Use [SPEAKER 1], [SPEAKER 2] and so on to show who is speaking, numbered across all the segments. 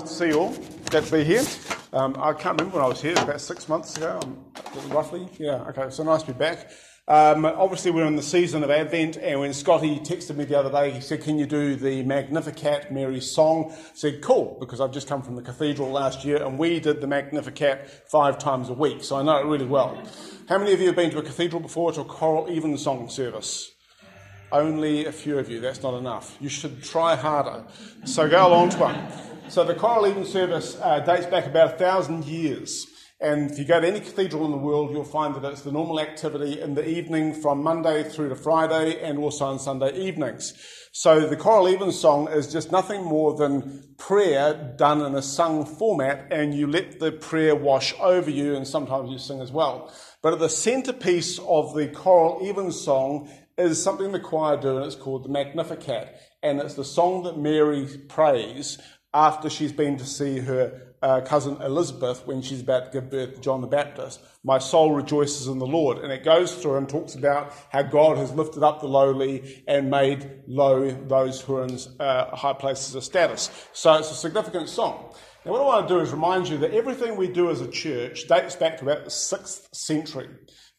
[SPEAKER 1] nice to see you all. Glad to be here. Um, I can't remember when I was here, about six months ago, um, roughly. Yeah, okay, so nice to be back. Um, obviously, we're in the season of Advent, and when Scotty texted me the other day, he said, Can you do the Magnificat Mary song? I said, Cool, because I've just come from the cathedral last year, and we did the Magnificat five times a week, so I know it really well. How many of you have been to a cathedral before to a choral evensong service? Only a few of you, that's not enough. You should try harder. So go along to one. So the choral even service uh, dates back about a thousand years. And if you go to any cathedral in the world, you'll find that it's the normal activity in the evening from Monday through to Friday and also on Sunday evenings. So the choral evensong is just nothing more than prayer done in a sung format, and you let the prayer wash over you, and sometimes you sing as well. But at the centerpiece of the choral evensong is something the choir do, and it's called the Magnificat. And it's the song that Mary prays after she's been to see her uh, cousin Elizabeth when she's about to give birth to John the Baptist. My soul rejoices in the Lord. And it goes through and talks about how God has lifted up the lowly and made low those who are in uh, high places of status. So it's a significant song. Now, what I want to do is remind you that everything we do as a church dates back to about the 6th century.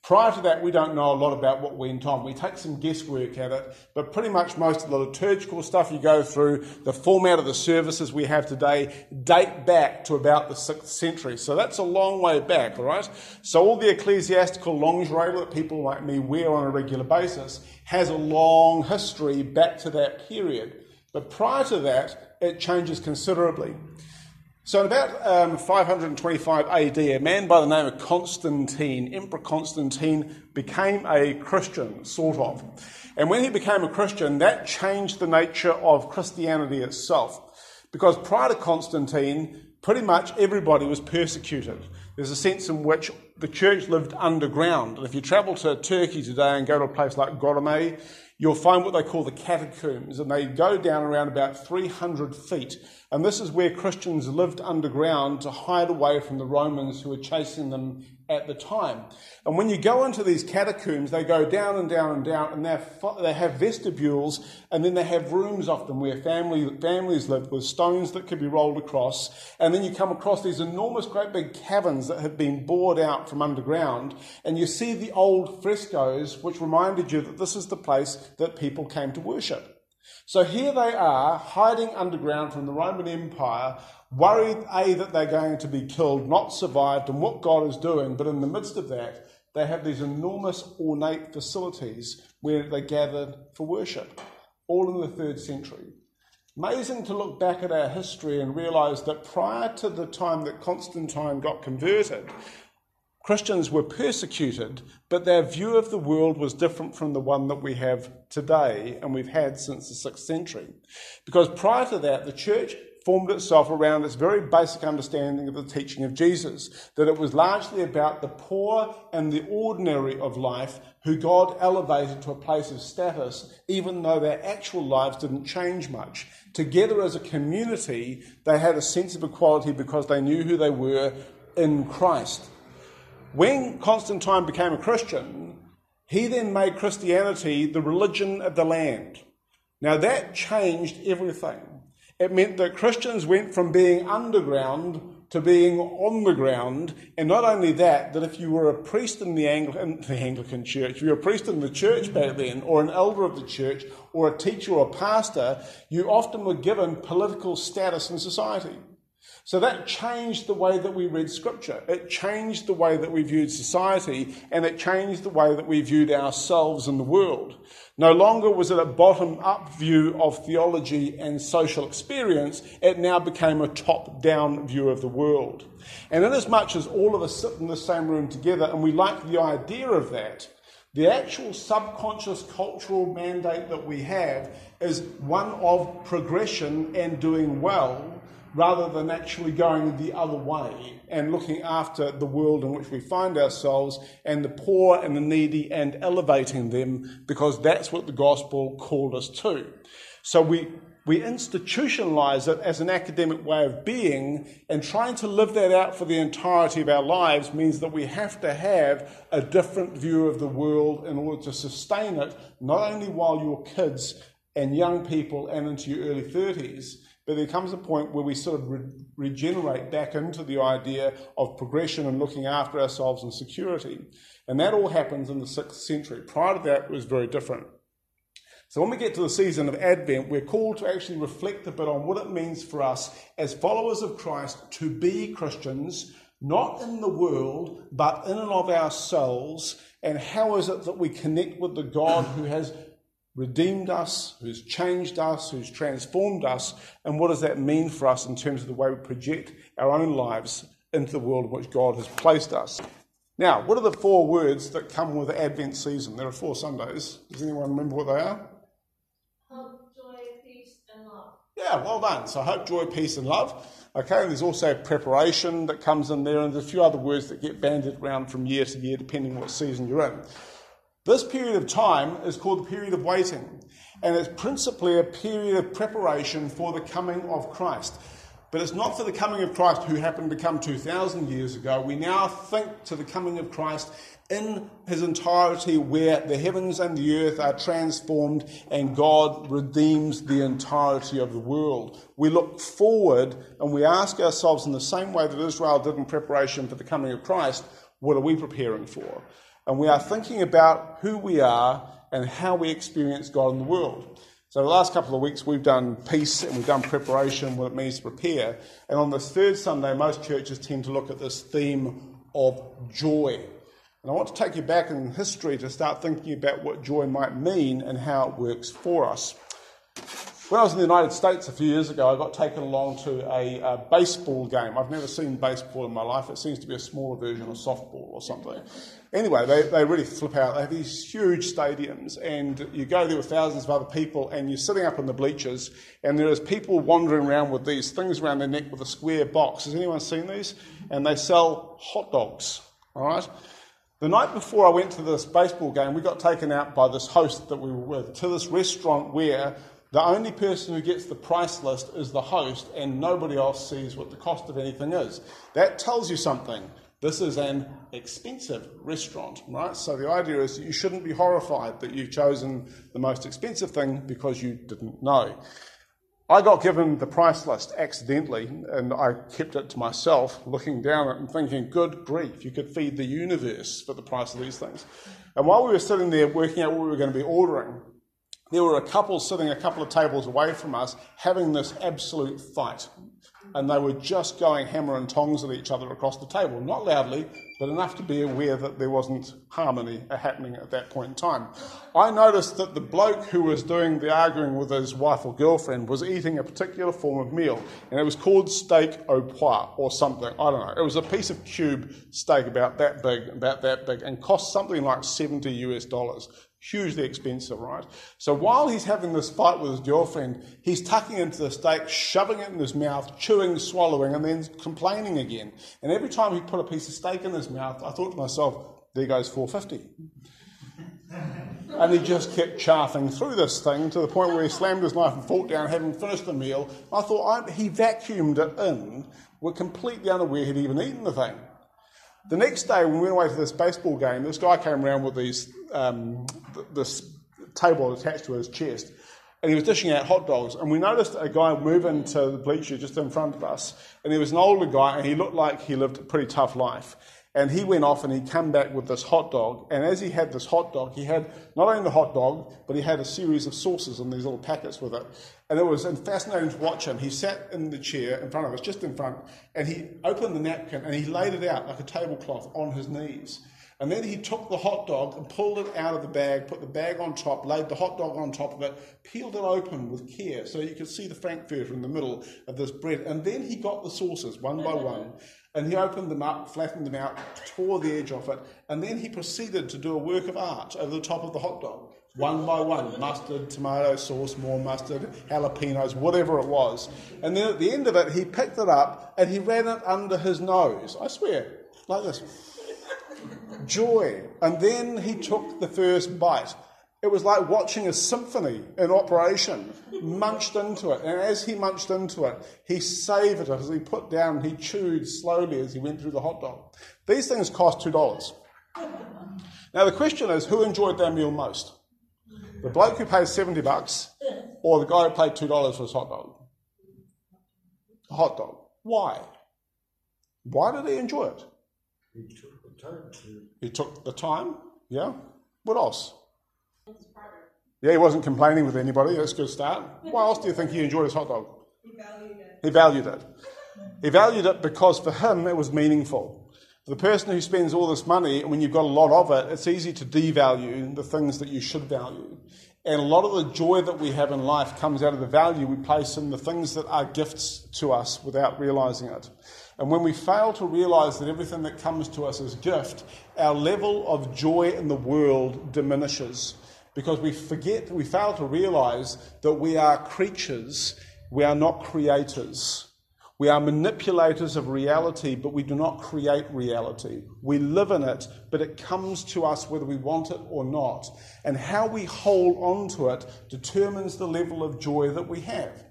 [SPEAKER 1] Prior to that, we don't know a lot about what went on. We take some guesswork at it, but pretty much most of the liturgical stuff you go through, the format of the services we have today, date back to about the 6th century. So that's a long way back, all right? So all the ecclesiastical lingerie that people like me wear on a regular basis has a long history back to that period. But prior to that, it changes considerably. So, in about um, 525 AD, a man by the name of Constantine, Emperor Constantine, became a Christian, sort of. And when he became a Christian, that changed the nature of Christianity itself. Because prior to Constantine, pretty much everybody was persecuted. There's a sense in which the church lived underground. And if you travel to Turkey today and go to a place like Göreme, you'll find what they call the catacombs, and they go down around about 300 feet. And this is where Christians lived underground to hide away from the Romans who were chasing them at the time. And when you go into these catacombs, they go down and down and down, and they have vestibules, and then they have rooms often where family, families lived with stones that could be rolled across. And then you come across these enormous, great big caverns that have been bored out from underground, and you see the old frescoes, which reminded you that this is the place that people came to worship. So here they are, hiding underground from the Roman Empire, worried, A, that they're going to be killed, not survived, and what God is doing. But in the midst of that, they have these enormous ornate facilities where they gathered for worship, all in the third century. Amazing to look back at our history and realize that prior to the time that Constantine got converted, Christians were persecuted, but their view of the world was different from the one that we have today and we've had since the 6th century. Because prior to that, the church formed itself around this very basic understanding of the teaching of Jesus, that it was largely about the poor and the ordinary of life who God elevated to a place of status, even though their actual lives didn't change much. Together as a community, they had a sense of equality because they knew who they were in Christ. When Constantine became a Christian, he then made Christianity the religion of the land. Now that changed everything. It meant that Christians went from being underground to being on the ground, and not only that, that if you were a priest in the, Angli- the Anglican church, if you were a priest in the church back then, or an elder of the church, or a teacher or a pastor, you often were given political status in society. So that changed the way that we read Scripture. It changed the way that we viewed society, and it changed the way that we viewed ourselves and the world. No longer was it a bottom up view of theology and social experience, it now became a top down view of the world. And inasmuch as all of us sit in the same room together and we like the idea of that, the actual subconscious cultural mandate that we have is one of progression and doing well rather than actually going the other way and looking after the world in which we find ourselves and the poor and the needy and elevating them because that's what the gospel called us to. So we, we institutionalize it as an academic way of being, and trying to live that out for the entirety of our lives means that we have to have a different view of the world in order to sustain it, not only while you're kids and young people and into your early 30s, but there comes a point where we sort of re- regenerate back into the idea of progression and looking after ourselves and security. And that all happens in the sixth century. Prior to that, it was very different. So when we get to the season of Advent, we're called to actually reflect a bit on what it means for us as followers of Christ to be Christians, not in the world, but in and of ourselves. And how is it that we connect with the God who has redeemed us, who's changed us, who's transformed us, and what does that mean for us in terms of the way we project our own lives into the world in which God has placed us? Now, what are the four words that come with Advent season? There are four Sundays. Does anyone remember what they are? Hope, joy, peace, and love. Yeah, well done. So hope, joy, peace, and love. Okay, and there's also preparation that comes in there, and there's a few other words that get banded around from year to year depending what season you're in. This period of time is called the period of waiting, and it's principally a period of preparation for the coming of Christ. But it's not for the coming of Christ who happened to come 2,000 years ago. We now think to the coming of Christ in his entirety, where the heavens and the earth are transformed and God redeems the entirety of the world. We look forward and we ask ourselves, in the same way that Israel did in preparation for the coming of Christ, what are we preparing for? And we are thinking about who we are and how we experience God in the world. So, the last couple of weeks, we've done peace and we've done preparation, what it means to prepare. And on this third Sunday, most churches tend to look at this theme of joy. And I want to take you back in history to start thinking about what joy might mean and how it works for us. When I was in the United States a few years ago, I got taken along to a, a, baseball game. I've never seen baseball in my life. It seems to be a smaller version of softball or something. Anyway, they, they really flip out. They have these huge stadiums, and you go there with thousands of other people, and you're sitting up in the bleachers, and there is people wandering around with these things around their neck with a square box. Has anyone seen these? And they sell hot dogs, all right? The night before I went to this baseball game, we got taken out by this host that we were with to this restaurant where the only person who gets the price list is the host and nobody else sees what the cost of anything is. That tells you something. This is an expensive restaurant, right? So the idea is you shouldn't be horrified that you've chosen the most expensive thing because you didn't know. I got given the price list accidentally, and I kept it to myself, looking down at it and thinking, good grief, you could feed the universe for the price of these things. And while we were sitting there working out what we were going to be ordering, there were a couple sitting a couple of tables away from us having this absolute fight and they were just going hammer and tongs at each other across the table. Not loudly, but enough to be aware that there wasn't harmony happening at that point in time. I noticed that the bloke who was doing the arguing with his wife or girlfriend was eating a particular form of meal, and it was called steak au poivre or something. I don't know. It was a piece of cube steak about that big, about that big, and cost something like 70 US dollars hugely expensive, right? So while he's having this fight with his girlfriend, he's tucking into the steak, shoving it in his mouth, chewing, swallowing, and then complaining again. And every time he put a piece of steak in his mouth, I thought to myself, there goes 450. and he just kept chaffing through this thing to the point where he slammed his knife and fork down, having finished the meal. I thought I, he vacuumed it in, were completely unaware he'd even eaten the thing. The next day, when we went away to this baseball game, this guy came around with these um, this table attached to his chest, and he was dishing out hot dogs. And we noticed a guy move into the bleacher just in front of us, and he was an older guy, and he looked like he lived a pretty tough life. And he went off and he came back with this hot dog. And as he had this hot dog, he had not only the hot dog, but he had a series of sauces in these little packets with it. And it was fascinating to watch him. He sat in the chair in front of us, just in front, and he opened the napkin and he laid it out like a tablecloth on his knees. And then he took the hot dog and pulled it out of the bag, put the bag on top, laid the hot dog on top of it, peeled it open with care so you could see the frankfurter in the middle of this bread. And then he got the sauces one by one and he opened them up, flattened them out, tore the edge off it, and then he proceeded to do a work of art over the top of the hot dog, one by one mustard, tomato sauce, more mustard, jalapenos, whatever it was. And then at the end of it, he picked it up and he ran it under his nose. I swear, like this. Joy. And then he took the first bite. It was like watching a symphony in operation, munched into it. And as he munched into it, he savoured it as he put down, he chewed slowly as he went through the hot dog. These things cost $2. Now, the question is who enjoyed their meal most? The bloke who paid 70 bucks or the guy who paid $2 for his hot dog? a hot dog. Why? Why did he enjoy it?
[SPEAKER 2] He took the time to.
[SPEAKER 1] He took the time. Yeah. What else? Yeah, he wasn't complaining with anybody. That's a good start. Why else do you think he enjoyed his hot dog?
[SPEAKER 3] He valued it.
[SPEAKER 1] He valued it. He valued it because for him it was meaningful. For the person who spends all this money, when you've got a lot of it, it's easy to devalue the things that you should value. And a lot of the joy that we have in life comes out of the value we place in the things that are gifts to us without realizing it. And when we fail to realize that everything that comes to us is gift, our level of joy in the world diminishes because we forget, we fail to realize that we are creatures, we are not creators. We are manipulators of reality, but we do not create reality. We live in it, but it comes to us whether we want it or not. And how we hold on to it determines the level of joy that we have.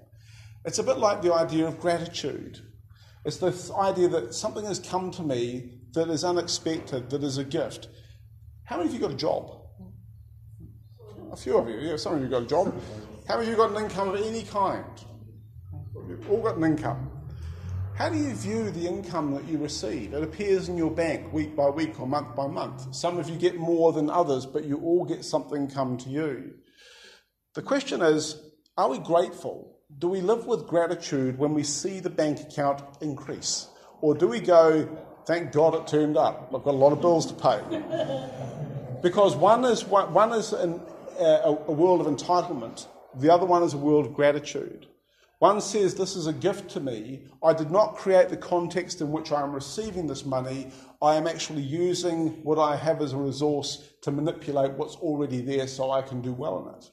[SPEAKER 1] It's a bit like the idea of gratitude. It's this idea that something has come to me that is unexpected, that is a gift. How many of you got a job? A few of you, yeah, some of you got a job. How many of you got an income of any kind? You've all got an income. How do you view the income that you receive? It appears in your bank week by week or month by month. Some of you get more than others, but you all get something come to you. The question is are we grateful? Do we live with gratitude when we see the bank account increase? Or do we go, thank God it turned up, I've got a lot of bills to pay? Because one is, one is an, a, a world of entitlement, the other one is a world of gratitude. One says, This is a gift to me. I did not create the context in which I am receiving this money. I am actually using what I have as a resource to manipulate what's already there so I can do well in it.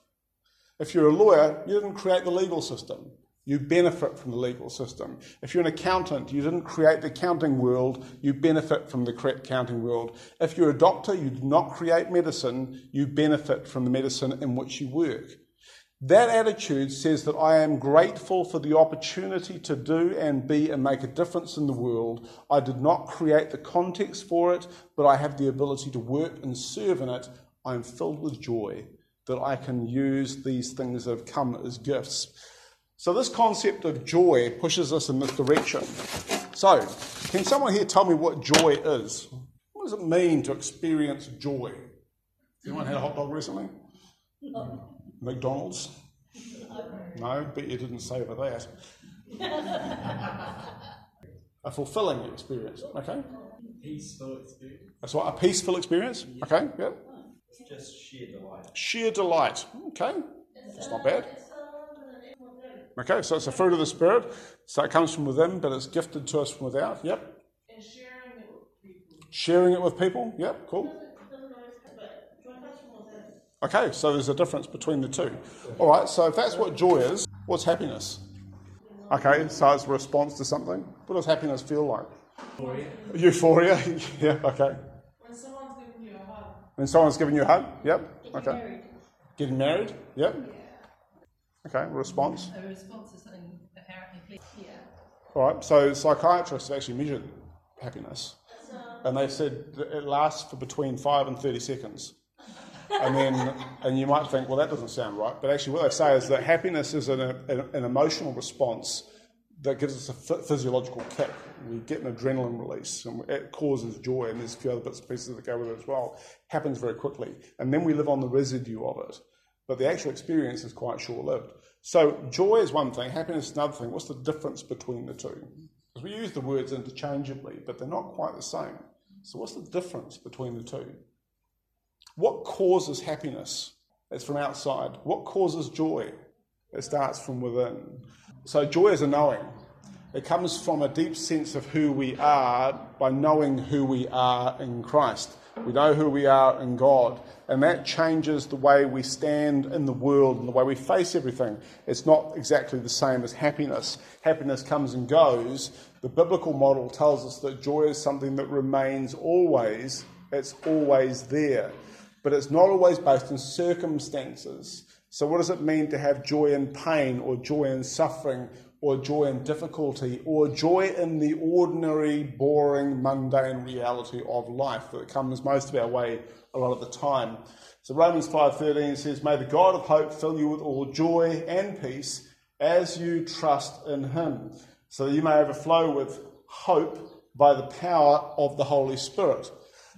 [SPEAKER 1] If you're a lawyer, you didn't create the legal system. You benefit from the legal system. If you're an accountant, you didn't create the accounting world, you benefit from the accounting world. If you're a doctor, you did not create medicine, you benefit from the medicine in which you work. That attitude says that I am grateful for the opportunity to do and be and make a difference in the world. I did not create the context for it, but I have the ability to work and serve in it. I am filled with joy that I can use these things that have come as gifts. So, this concept of joy pushes us in this direction. So, can someone here tell me what joy is? What does it mean to experience joy? Anyone had a hot dog recently? McDonald's? No, but you didn't say for that. a fulfilling experience, okay?
[SPEAKER 4] Peaceful experience.
[SPEAKER 1] That's what, a peaceful experience? Okay, yeah.
[SPEAKER 4] It's just sheer delight.
[SPEAKER 1] Sheer delight, okay? That's not bad. Okay, so it's a fruit of the Spirit. So it comes from within, but it's gifted to us from without. Yep.
[SPEAKER 3] And sharing it with people.
[SPEAKER 1] Sharing it with people. Yep, cool. Okay, so there's a difference between the two. All right, so if that's what joy is, what's happiness? Okay, so it's a response to something. What does happiness feel like? Euphoria. Euphoria. yeah, okay.
[SPEAKER 3] When someone's giving you a hug.
[SPEAKER 1] When someone's giving you a hug? Yep.
[SPEAKER 5] Getting
[SPEAKER 1] Okay.
[SPEAKER 5] married.
[SPEAKER 1] Getting married? Yep. Okay, response.
[SPEAKER 5] A response to something apparently pleasing. Yeah.
[SPEAKER 1] All right, so psychiatrists actually measured happiness, um, and they said that it lasts for between five and 30 seconds. And then, and you might think, well, that doesn't sound right. But actually, what they say is that happiness is an, an, an emotional response that gives us a physiological kick. We get an adrenaline release, and it causes joy, and there's a few other bits and pieces that go with it as well. Happens very quickly, and then we live on the residue of it. But the actual experience is quite short lived. So, joy is one thing, happiness is another thing. What's the difference between the two? Because we use the words interchangeably, but they're not quite the same. So, what's the difference between the two? What causes happiness? It's from outside. What causes joy? It starts from within. So, joy is a knowing. It comes from a deep sense of who we are by knowing who we are in Christ. We know who we are in God, and that changes the way we stand in the world and the way we face everything. It's not exactly the same as happiness. Happiness comes and goes. The biblical model tells us that joy is something that remains always, it's always there but it's not always based on circumstances. So, what does it mean to have joy in pain, or joy in suffering, or joy in difficulty, or joy in the ordinary, boring, mundane reality of life that comes most of our way a lot of the time? So, Romans 5:13 says, "May the God of hope fill you with all joy and peace as you trust in Him." so that you may overflow with hope by the power of the Holy Spirit.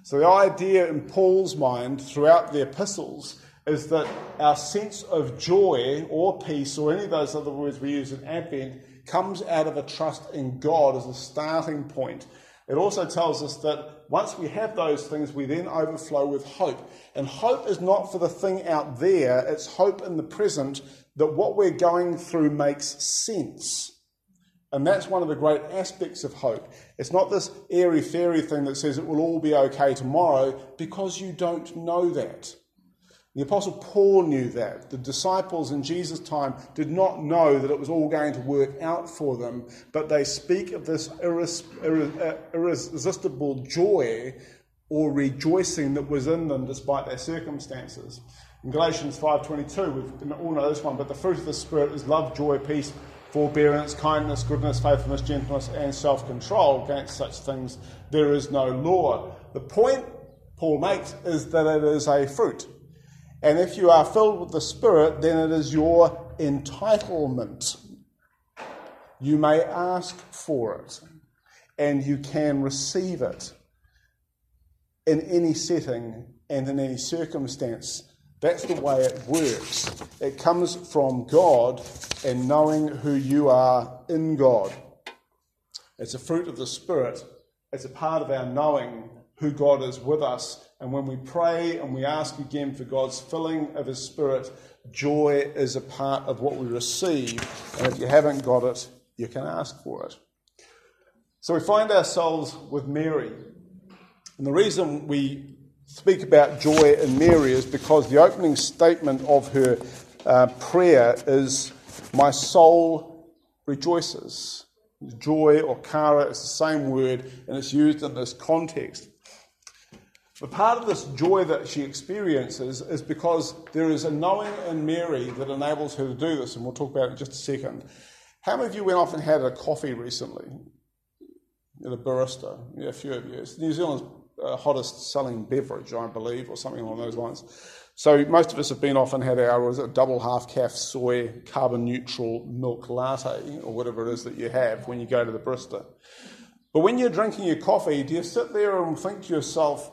[SPEAKER 1] So, the idea in Paul's mind throughout the epistles is that our sense of joy or peace, or any of those other words we use in Advent, comes out of a trust in God as a starting point. It also tells us that once we have those things, we then overflow with hope. And hope is not for the thing out there, it's hope in the present that what we're going through makes sense. And that's one of the great aspects of hope. It's not this airy fairy thing that says it will all be okay tomorrow because you don't know that. The Apostle Paul knew that. The disciples in Jesus' time did not know that it was all going to work out for them, but they speak of this uh, irresistible joy or rejoicing that was in them despite their circumstances. In Galatians 5.22, we all know this one, but the fruit of the Spirit is love, joy, peace, forbearance, kindness, goodness, faithfulness, gentleness, and self-control. Against such things there is no law. The point Paul makes is that it is a fruit. And if you are filled with the Spirit, then it is your entitlement. You may ask for it, and you can receive it in any setting and in any circumstance. That's the way it works. It comes from God and knowing who you are in God. It's a fruit of the Spirit, it's a part of our knowing who God is with us and when we pray and we ask again for God's filling of His Spirit, joy is a part of what we receive. And if you haven't got it, you can ask for it. So we find ourselves with Mary. And the reason we speak about joy in Mary is because the opening statement of her uh, prayer is, My soul rejoices. Joy or chara is the same word, and it's used in this context. But part of this joy that she experiences is because there is a knowing in Mary that enables her to do this, and we'll talk about it in just a second. How many of you went off and had a coffee recently? At a barista? Yeah, a few of you. It's New Zealand's uh, hottest selling beverage, I believe, or something along those lines. So most of us have been off and had our double half caf soy carbon neutral milk latte or whatever it is that you have when you go to the barista. But when you're drinking your coffee, do you sit there and think to yourself,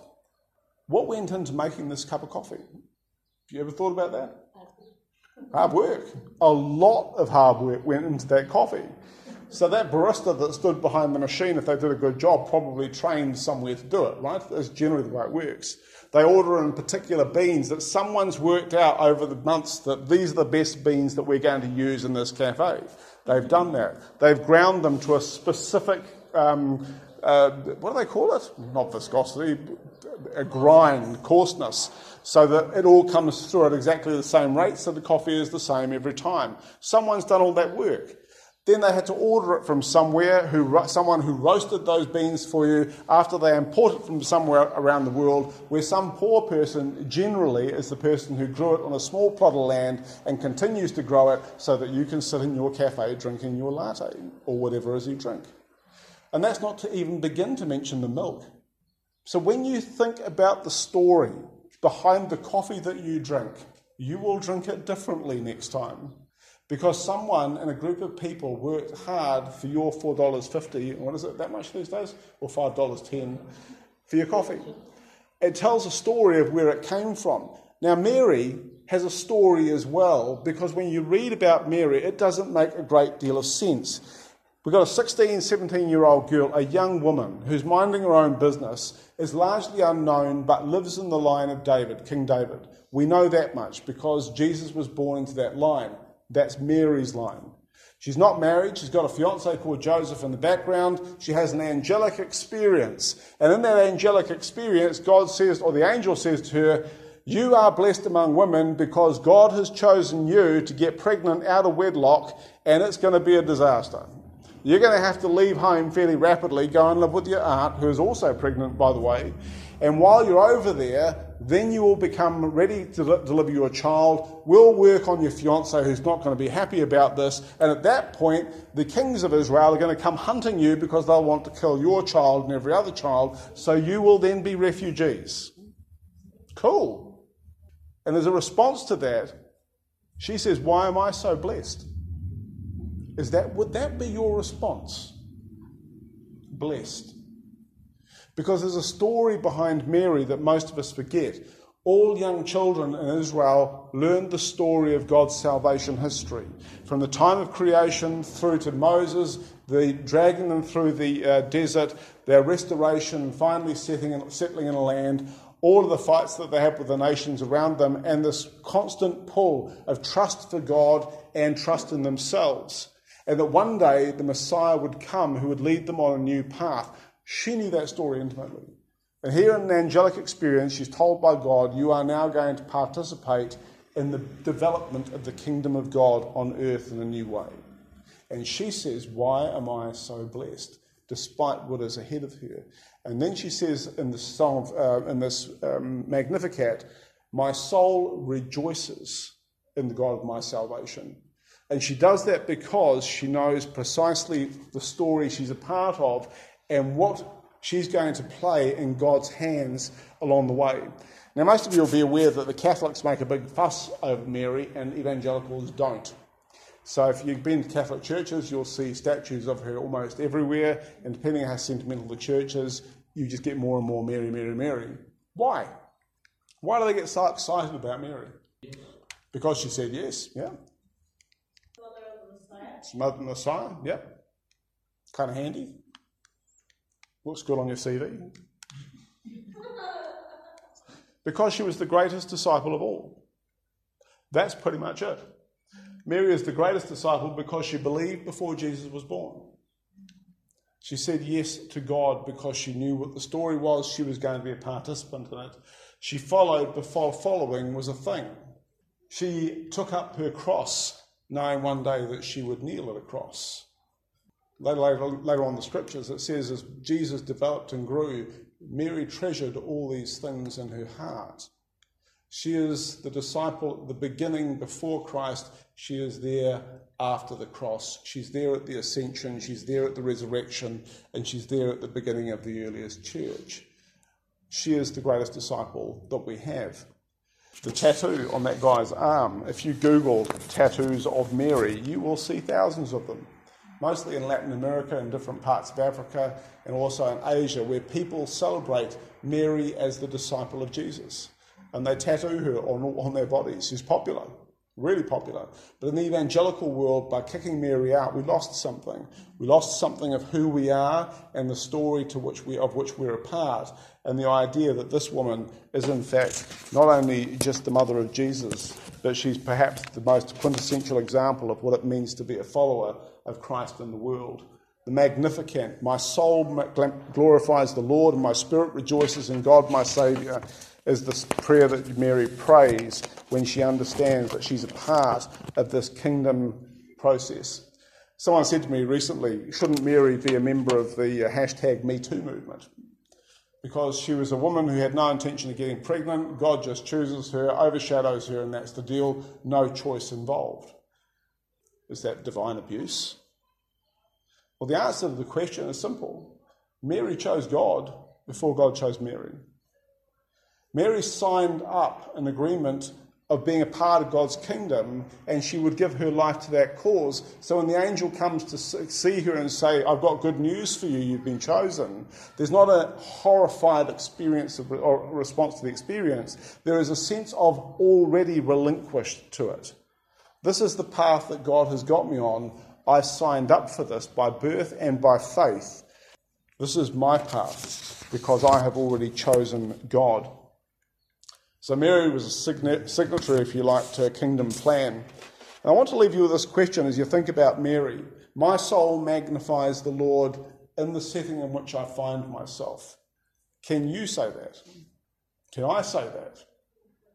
[SPEAKER 1] what went into making this cup of coffee? Have you ever thought about that? Hard work. A lot of hard work went into that coffee. So that barista that stood behind the machine, if they did a good job, probably trained somewhere to do it, right? That's generally the way it works. They order in particular beans that someone's worked out over the months that these are the best beans that we're going to use in this cafe. They've done that. They've ground them to a specific um, uh, what do they call it? Not viscosity, a grind, coarseness, so that it all comes through at exactly the same rate, so the coffee is the same every time. Someone's done all that work. Then they had to order it from somewhere, who, someone who roasted those beans for you after they import it from somewhere around the world, where some poor person generally is the person who grew it on a small plot of land and continues to grow it so that you can sit in your cafe drinking your latte or whatever it is you drink. And that's not to even begin to mention the milk. So when you think about the story behind the coffee that you drink, you will drink it differently next time. Because someone in a group of people worked hard for your $4.50, what is it, that much these days? Or $5.10 for your coffee. It tells a story of where it came from. Now, Mary has a story as well, because when you read about Mary, it doesn't make a great deal of sense. We've got a 16, 17 year old girl, a young woman, who's minding her own business, is largely unknown, but lives in the line of David, King David. We know that much because Jesus was born into that line. That's Mary's line. She's not married. She's got a fiance called Joseph in the background. She has an angelic experience. And in that angelic experience, God says, or the angel says to her, You are blessed among women because God has chosen you to get pregnant out of wedlock, and it's going to be a disaster. You're going to have to leave home fairly rapidly, go and live with your aunt, who is also pregnant, by the way. And while you're over there, then you will become ready to deliver your child. We'll work on your fiance who's not going to be happy about this. And at that point, the kings of Israel are going to come hunting you because they'll want to kill your child and every other child. So you will then be refugees. Cool. And as a response to that, she says, Why am I so blessed? Is that would that be your response? Blessed. Because there's a story behind Mary that most of us forget. All young children in Israel learned the story of God's salvation history. From the time of creation through to Moses, the dragging them through the uh, desert, their restoration, finally in, settling in a land, all of the fights that they have with the nations around them, and this constant pull of trust for God and trust in themselves. And that one day the Messiah would come who would lead them on a new path. She knew that story intimately. And here in an angelic experience, she's told by God, You are now going to participate in the development of the kingdom of God on earth in a new way. And she says, Why am I so blessed, despite what is ahead of her? And then she says in the song, uh, in this um, Magnificat, My soul rejoices in the God of my salvation. And she does that because she knows precisely the story she's a part of and what she's going to play in God's hands along the way. Now, most of you will be aware that the Catholics make a big fuss over Mary and evangelicals don't. So, if you've been to Catholic churches, you'll see statues of her almost everywhere, and depending on how sentimental the church is, you just get more and more Mary, Mary, Mary. Why? Why do they get so excited about Mary? Because she said yes, yeah. Mother of the Messiah, yep. Kind of handy. Looks good on your CV. because she was the greatest disciple of all. That's pretty much it. Mary is the greatest disciple because she believed before Jesus was born. She said yes to God because she knew what the story was. She was going to be a participant in it. She followed before following was a thing. She took up her cross, knowing one day that she would kneel at a cross. Later, later, on the scriptures, it says as Jesus developed and grew, Mary treasured all these things in her heart. She is the disciple at the beginning before Christ. She is there after the cross. She's there at the ascension. She's there at the resurrection. And she's there at the beginning of the earliest church. She is the greatest disciple that we have. The tattoo on that guy's arm, if you Google tattoos of Mary, you will see thousands of them mostly in Latin America and different parts of Africa and also in Asia, where people celebrate Mary as the disciple of Jesus. And they tattoo her on, on their bodies. She's popular, really popular. But in the evangelical world, by kicking Mary out, we lost something. We lost something of who we are and the story to which we, of which we're a part. And the idea that this woman is, in fact, not only just the mother of Jesus, but she's perhaps the most quintessential example of what it means to be a follower of Christ in the world. The Magnificat, my soul glorifies the Lord, and my spirit rejoices in God my Saviour, is this prayer that Mary prays when she understands that she's a part of this kingdom process. Someone said to me recently, shouldn't Mary be a member of the uh, hashtag MeToo movement? Because she was a woman who had no intention of getting pregnant. God just chooses her, overshadows her, and that's the deal. No choice involved. Is that divine abuse? Well, the answer to the question is simple Mary chose God before God chose Mary. Mary signed up an agreement of being a part of God's kingdom, and she would give her life to that cause. So when the angel comes to see her and say, I've got good news for you, you've been chosen, there's not a horrified experience or response to the experience. There is a sense of already relinquished to it. This is the path that God has got me on. I signed up for this by birth and by faith. This is my path because I have already chosen God. So Mary was a signatory, if you like, to a kingdom plan. And I want to leave you with this question as you think about Mary. My soul magnifies the Lord in the setting in which I find myself. Can you say that? Can I say that?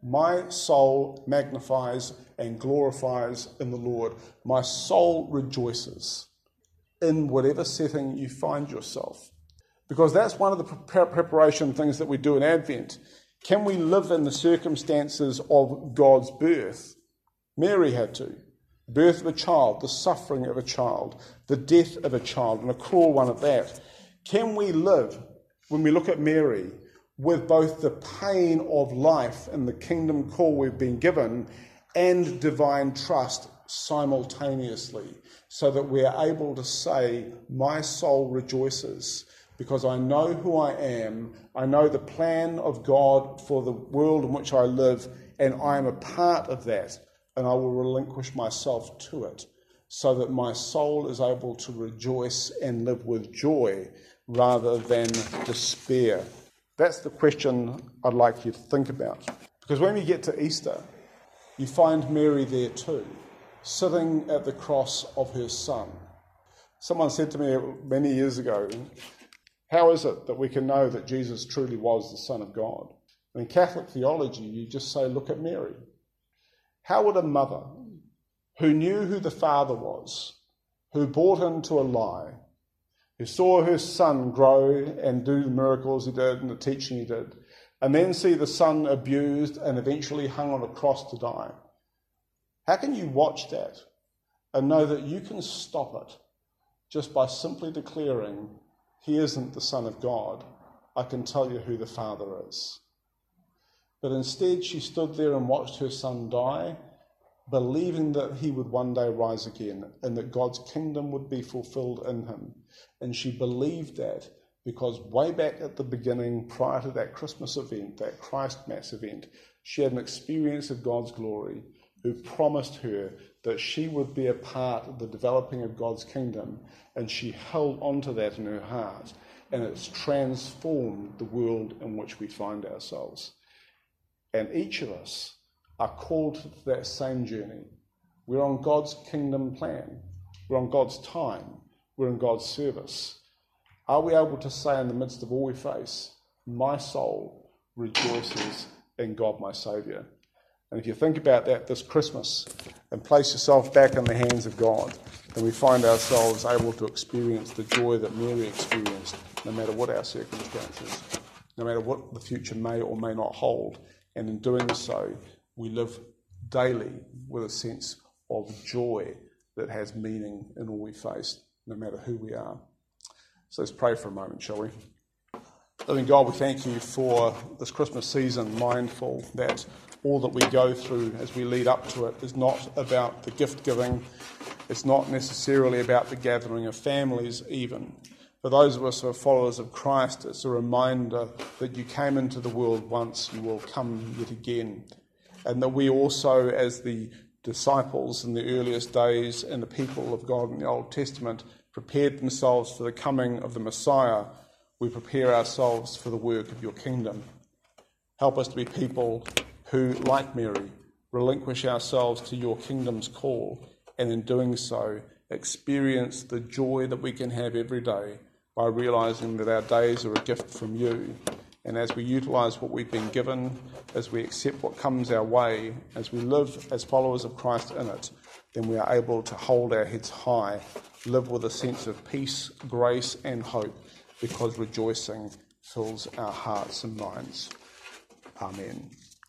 [SPEAKER 1] My soul magnifies and glorifies in the Lord. My soul rejoices in whatever setting you find yourself. Because that's one of the preparation things that we do in Advent. Can we live in the circumstances of God's birth? Mary had to. Birth of a child, the suffering of a child, the death of a child, and a cruel one at that. Can we live, when we look at Mary, with both the pain of life and the kingdom call we've been given and divine trust simultaneously so that we are able to say, My soul rejoices because I know who I am, I know the plan of God for the world in which I live, and I am a part of that, and I will relinquish myself to it so that my soul is able to rejoice and live with joy rather than despair. That's the question I'd like you to think about. Because when we get to Easter, you find Mary there too, sitting at the cross of her son. Someone said to me many years ago, How is it that we can know that Jesus truly was the Son of God? In Catholic theology, you just say, Look at Mary. How would a mother who knew who the Father was, who bought into a lie, who saw her son grow and do the miracles he did and the teaching he did, and then see the son abused and eventually hung on a cross to die. How can you watch that and know that you can stop it just by simply declaring, He isn't the Son of God? I can tell you who the Father is. But instead, she stood there and watched her son die believing that he would one day rise again and that God's kingdom would be fulfilled in him. And she believed that because way back at the beginning, prior to that Christmas event, that Christ Mass event, she had an experience of God's glory who promised her that she would be a part of the developing of God's kingdom. And she held on to that in her heart. And it's transformed the world in which we find ourselves. And each of us are called to that same journey. We're on God's kingdom plan. We're on God's time. We're in God's service. Are we able to say in the midst of all we face, My soul rejoices in God my Saviour? And if you think about that this Christmas and place yourself back in the hands of God, then we find ourselves able to experience the joy that Mary experienced, no matter what our circumstances, no matter what the future may or may not hold. And in doing so, we live daily with a sense of joy that has meaning in all we face, no matter who we are. So let's pray for a moment, shall we? Living God, we thank you for this Christmas season, mindful that all that we go through as we lead up to it is not about the gift giving, it's not necessarily about the gathering of families, even. For those of us who are followers of Christ, it's a reminder that you came into the world once, you will come yet again and that we also, as the disciples in the earliest days and the people of God in the Old Testament, prepared themselves for the coming of the Messiah, we prepare ourselves for the work of your kingdom. Help us to be people who, like Mary, relinquish ourselves to your kingdom's call, and in doing so, experience the joy that we can have every day by realizing that our days are a gift from you and as we utilize what we've been given, as we accept what comes our way, as we live as followers of Christ in it, then we are able to hold our heads high, live with a sense of peace, grace, and hope, because rejoicing fills our hearts and minds. Amen.